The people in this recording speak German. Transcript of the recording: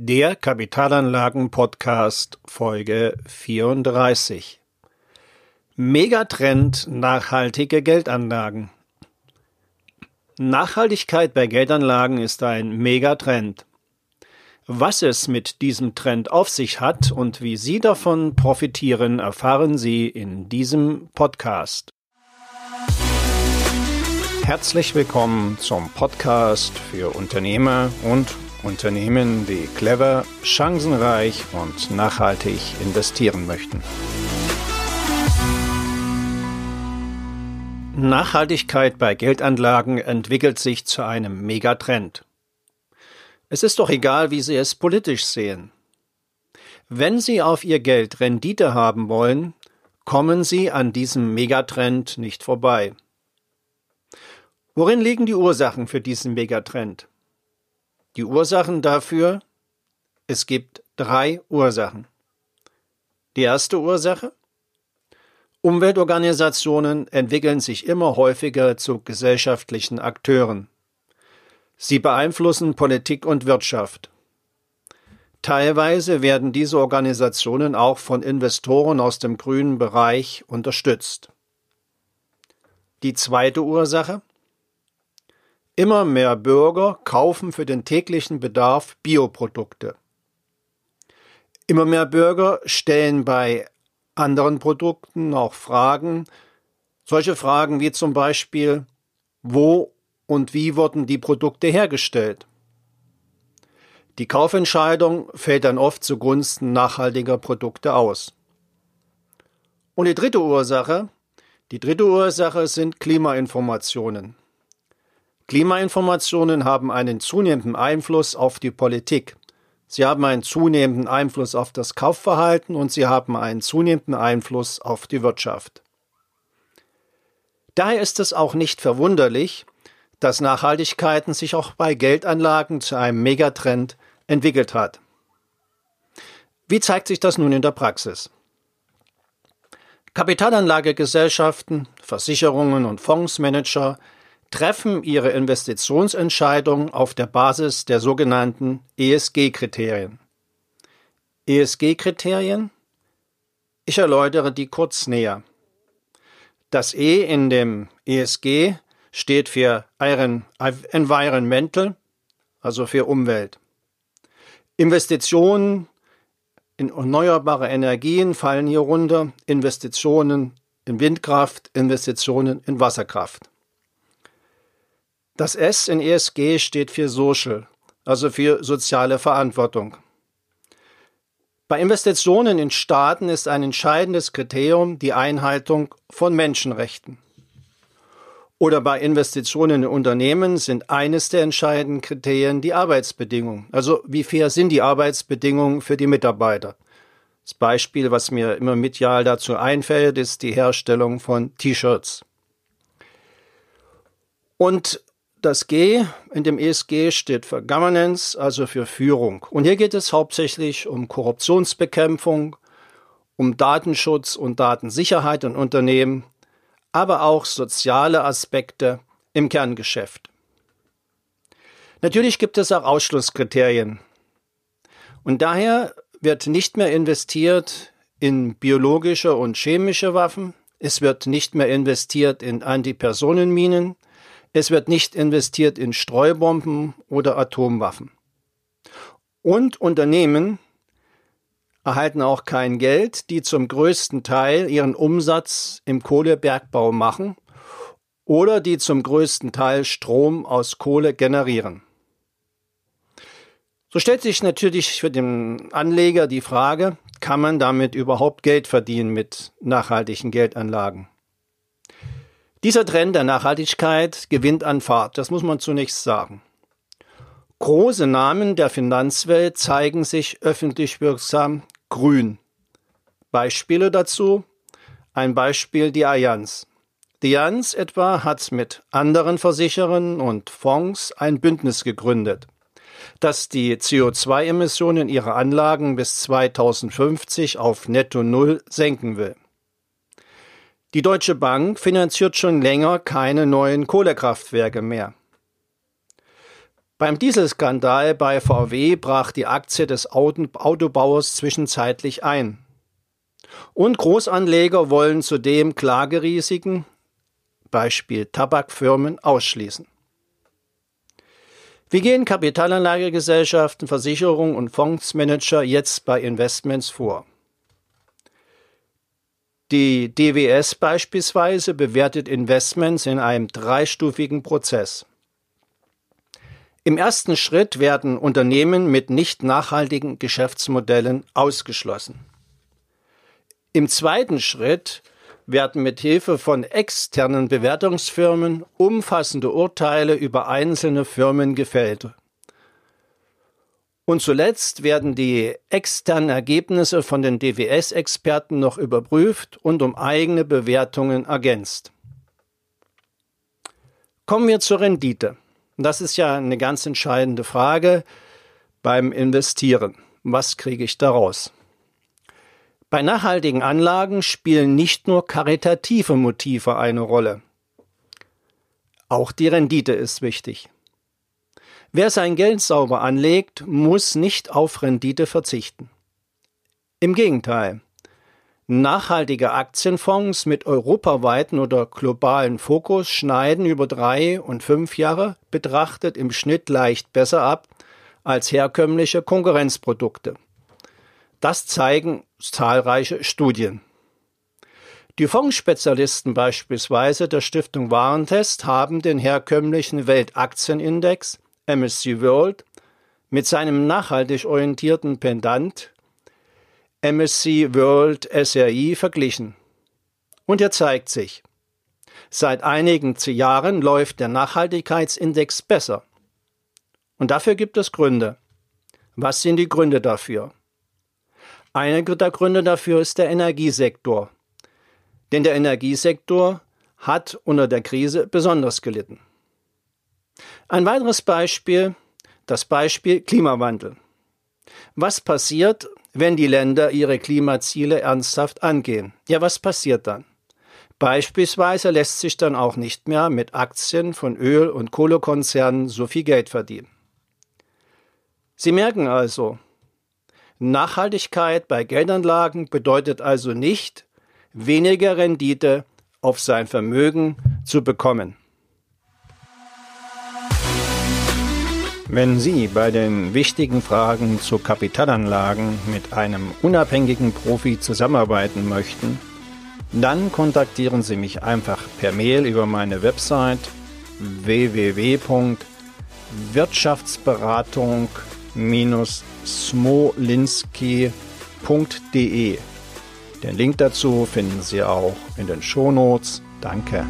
Der Kapitalanlagen-Podcast Folge 34. Megatrend nachhaltige Geldanlagen. Nachhaltigkeit bei Geldanlagen ist ein Megatrend. Was es mit diesem Trend auf sich hat und wie Sie davon profitieren, erfahren Sie in diesem Podcast. Herzlich willkommen zum Podcast für Unternehmer und Unternehmen, die clever, chancenreich und nachhaltig investieren möchten. Nachhaltigkeit bei Geldanlagen entwickelt sich zu einem Megatrend. Es ist doch egal, wie Sie es politisch sehen. Wenn Sie auf Ihr Geld Rendite haben wollen, kommen Sie an diesem Megatrend nicht vorbei. Worin liegen die Ursachen für diesen Megatrend? Die Ursachen dafür? Es gibt drei Ursachen. Die erste Ursache? Umweltorganisationen entwickeln sich immer häufiger zu gesellschaftlichen Akteuren. Sie beeinflussen Politik und Wirtschaft. Teilweise werden diese Organisationen auch von Investoren aus dem grünen Bereich unterstützt. Die zweite Ursache? Immer mehr Bürger kaufen für den täglichen Bedarf Bioprodukte. Immer mehr Bürger stellen bei anderen Produkten auch Fragen, solche Fragen wie zum Beispiel, wo und wie wurden die Produkte hergestellt? Die Kaufentscheidung fällt dann oft zugunsten nachhaltiger Produkte aus. Und die dritte Ursache, die dritte Ursache sind Klimainformationen. Klimainformationen haben einen zunehmenden Einfluss auf die Politik. Sie haben einen zunehmenden Einfluss auf das Kaufverhalten und sie haben einen zunehmenden Einfluss auf die Wirtschaft. Daher ist es auch nicht verwunderlich, dass Nachhaltigkeiten sich auch bei Geldanlagen zu einem Megatrend entwickelt hat. Wie zeigt sich das nun in der Praxis? Kapitalanlagegesellschaften, Versicherungen und Fondsmanager treffen ihre Investitionsentscheidung auf der Basis der sogenannten ESG-Kriterien. ESG-Kriterien? Ich erläutere die kurz näher. Das E in dem ESG steht für Environmental, also für Umwelt. Investitionen in erneuerbare Energien fallen hier runter, Investitionen in Windkraft, Investitionen in Wasserkraft. Das S in ESG steht für Social, also für soziale Verantwortung. Bei Investitionen in Staaten ist ein entscheidendes Kriterium die Einhaltung von Menschenrechten. Oder bei Investitionen in Unternehmen sind eines der entscheidenden Kriterien die Arbeitsbedingungen. Also wie fair sind die Arbeitsbedingungen für die Mitarbeiter? Das Beispiel, was mir immer medial dazu einfällt, ist die Herstellung von T-Shirts. Und das G in dem ESG steht für Governance, also für Führung. Und hier geht es hauptsächlich um Korruptionsbekämpfung, um Datenschutz und Datensicherheit in Unternehmen, aber auch soziale Aspekte im Kerngeschäft. Natürlich gibt es auch Ausschlusskriterien. Und daher wird nicht mehr investiert in biologische und chemische Waffen, es wird nicht mehr investiert in Antipersonenminen, es wird nicht investiert in Streubomben oder Atomwaffen. Und Unternehmen erhalten auch kein Geld, die zum größten Teil ihren Umsatz im Kohlebergbau machen oder die zum größten Teil Strom aus Kohle generieren. So stellt sich natürlich für den Anleger die Frage, kann man damit überhaupt Geld verdienen mit nachhaltigen Geldanlagen? Dieser Trend der Nachhaltigkeit gewinnt an Fahrt, das muss man zunächst sagen. Große Namen der Finanzwelt zeigen sich öffentlich wirksam grün. Beispiele dazu? Ein Beispiel die Allianz. Die Allianz etwa hat mit anderen Versicherern und Fonds ein Bündnis gegründet, das die CO2-Emissionen ihrer Anlagen bis 2050 auf Netto Null senken will. Die Deutsche Bank finanziert schon länger keine neuen Kohlekraftwerke mehr. Beim Dieselskandal bei VW brach die Aktie des Autobauers zwischenzeitlich ein. Und Großanleger wollen zudem Klagerisiken, Beispiel Tabakfirmen, ausschließen. Wie gehen Kapitalanlagegesellschaften, Versicherungen und Fondsmanager jetzt bei Investments vor? Die DWS beispielsweise bewertet Investments in einem dreistufigen Prozess. Im ersten Schritt werden Unternehmen mit nicht nachhaltigen Geschäftsmodellen ausgeschlossen. Im zweiten Schritt werden mit Hilfe von externen Bewertungsfirmen umfassende Urteile über einzelne Firmen gefällt. Und zuletzt werden die externen Ergebnisse von den DWS-Experten noch überprüft und um eigene Bewertungen ergänzt. Kommen wir zur Rendite. Das ist ja eine ganz entscheidende Frage beim Investieren. Was kriege ich daraus? Bei nachhaltigen Anlagen spielen nicht nur karitative Motive eine Rolle. Auch die Rendite ist wichtig. Wer sein Geld sauber anlegt, muss nicht auf Rendite verzichten. Im Gegenteil. Nachhaltige Aktienfonds mit europaweiten oder globalen Fokus schneiden über drei und fünf Jahre betrachtet im Schnitt leicht besser ab als herkömmliche Konkurrenzprodukte. Das zeigen zahlreiche Studien. Die Fondsspezialisten beispielsweise der Stiftung Warentest haben den herkömmlichen Weltaktienindex MSC World mit seinem nachhaltig orientierten Pendant MSC World SRI verglichen. Und er zeigt sich. Seit einigen Jahren läuft der Nachhaltigkeitsindex besser. Und dafür gibt es Gründe. Was sind die Gründe dafür? Einer der Gründe dafür ist der Energiesektor. Denn der Energiesektor hat unter der Krise besonders gelitten. Ein weiteres Beispiel, das Beispiel Klimawandel. Was passiert, wenn die Länder ihre Klimaziele ernsthaft angehen. Ja, was passiert dann? Beispielsweise lässt sich dann auch nicht mehr mit Aktien von Öl- und Kohlekonzernen so viel Geld verdienen. Sie merken also, Nachhaltigkeit bei Geldanlagen bedeutet also nicht, weniger Rendite auf sein Vermögen zu bekommen. Wenn Sie bei den wichtigen Fragen zu Kapitalanlagen mit einem unabhängigen Profi zusammenarbeiten möchten, dann kontaktieren Sie mich einfach per Mail über meine Website www.wirtschaftsberatung-smolinski.de. Den Link dazu finden Sie auch in den Shownotes. Danke.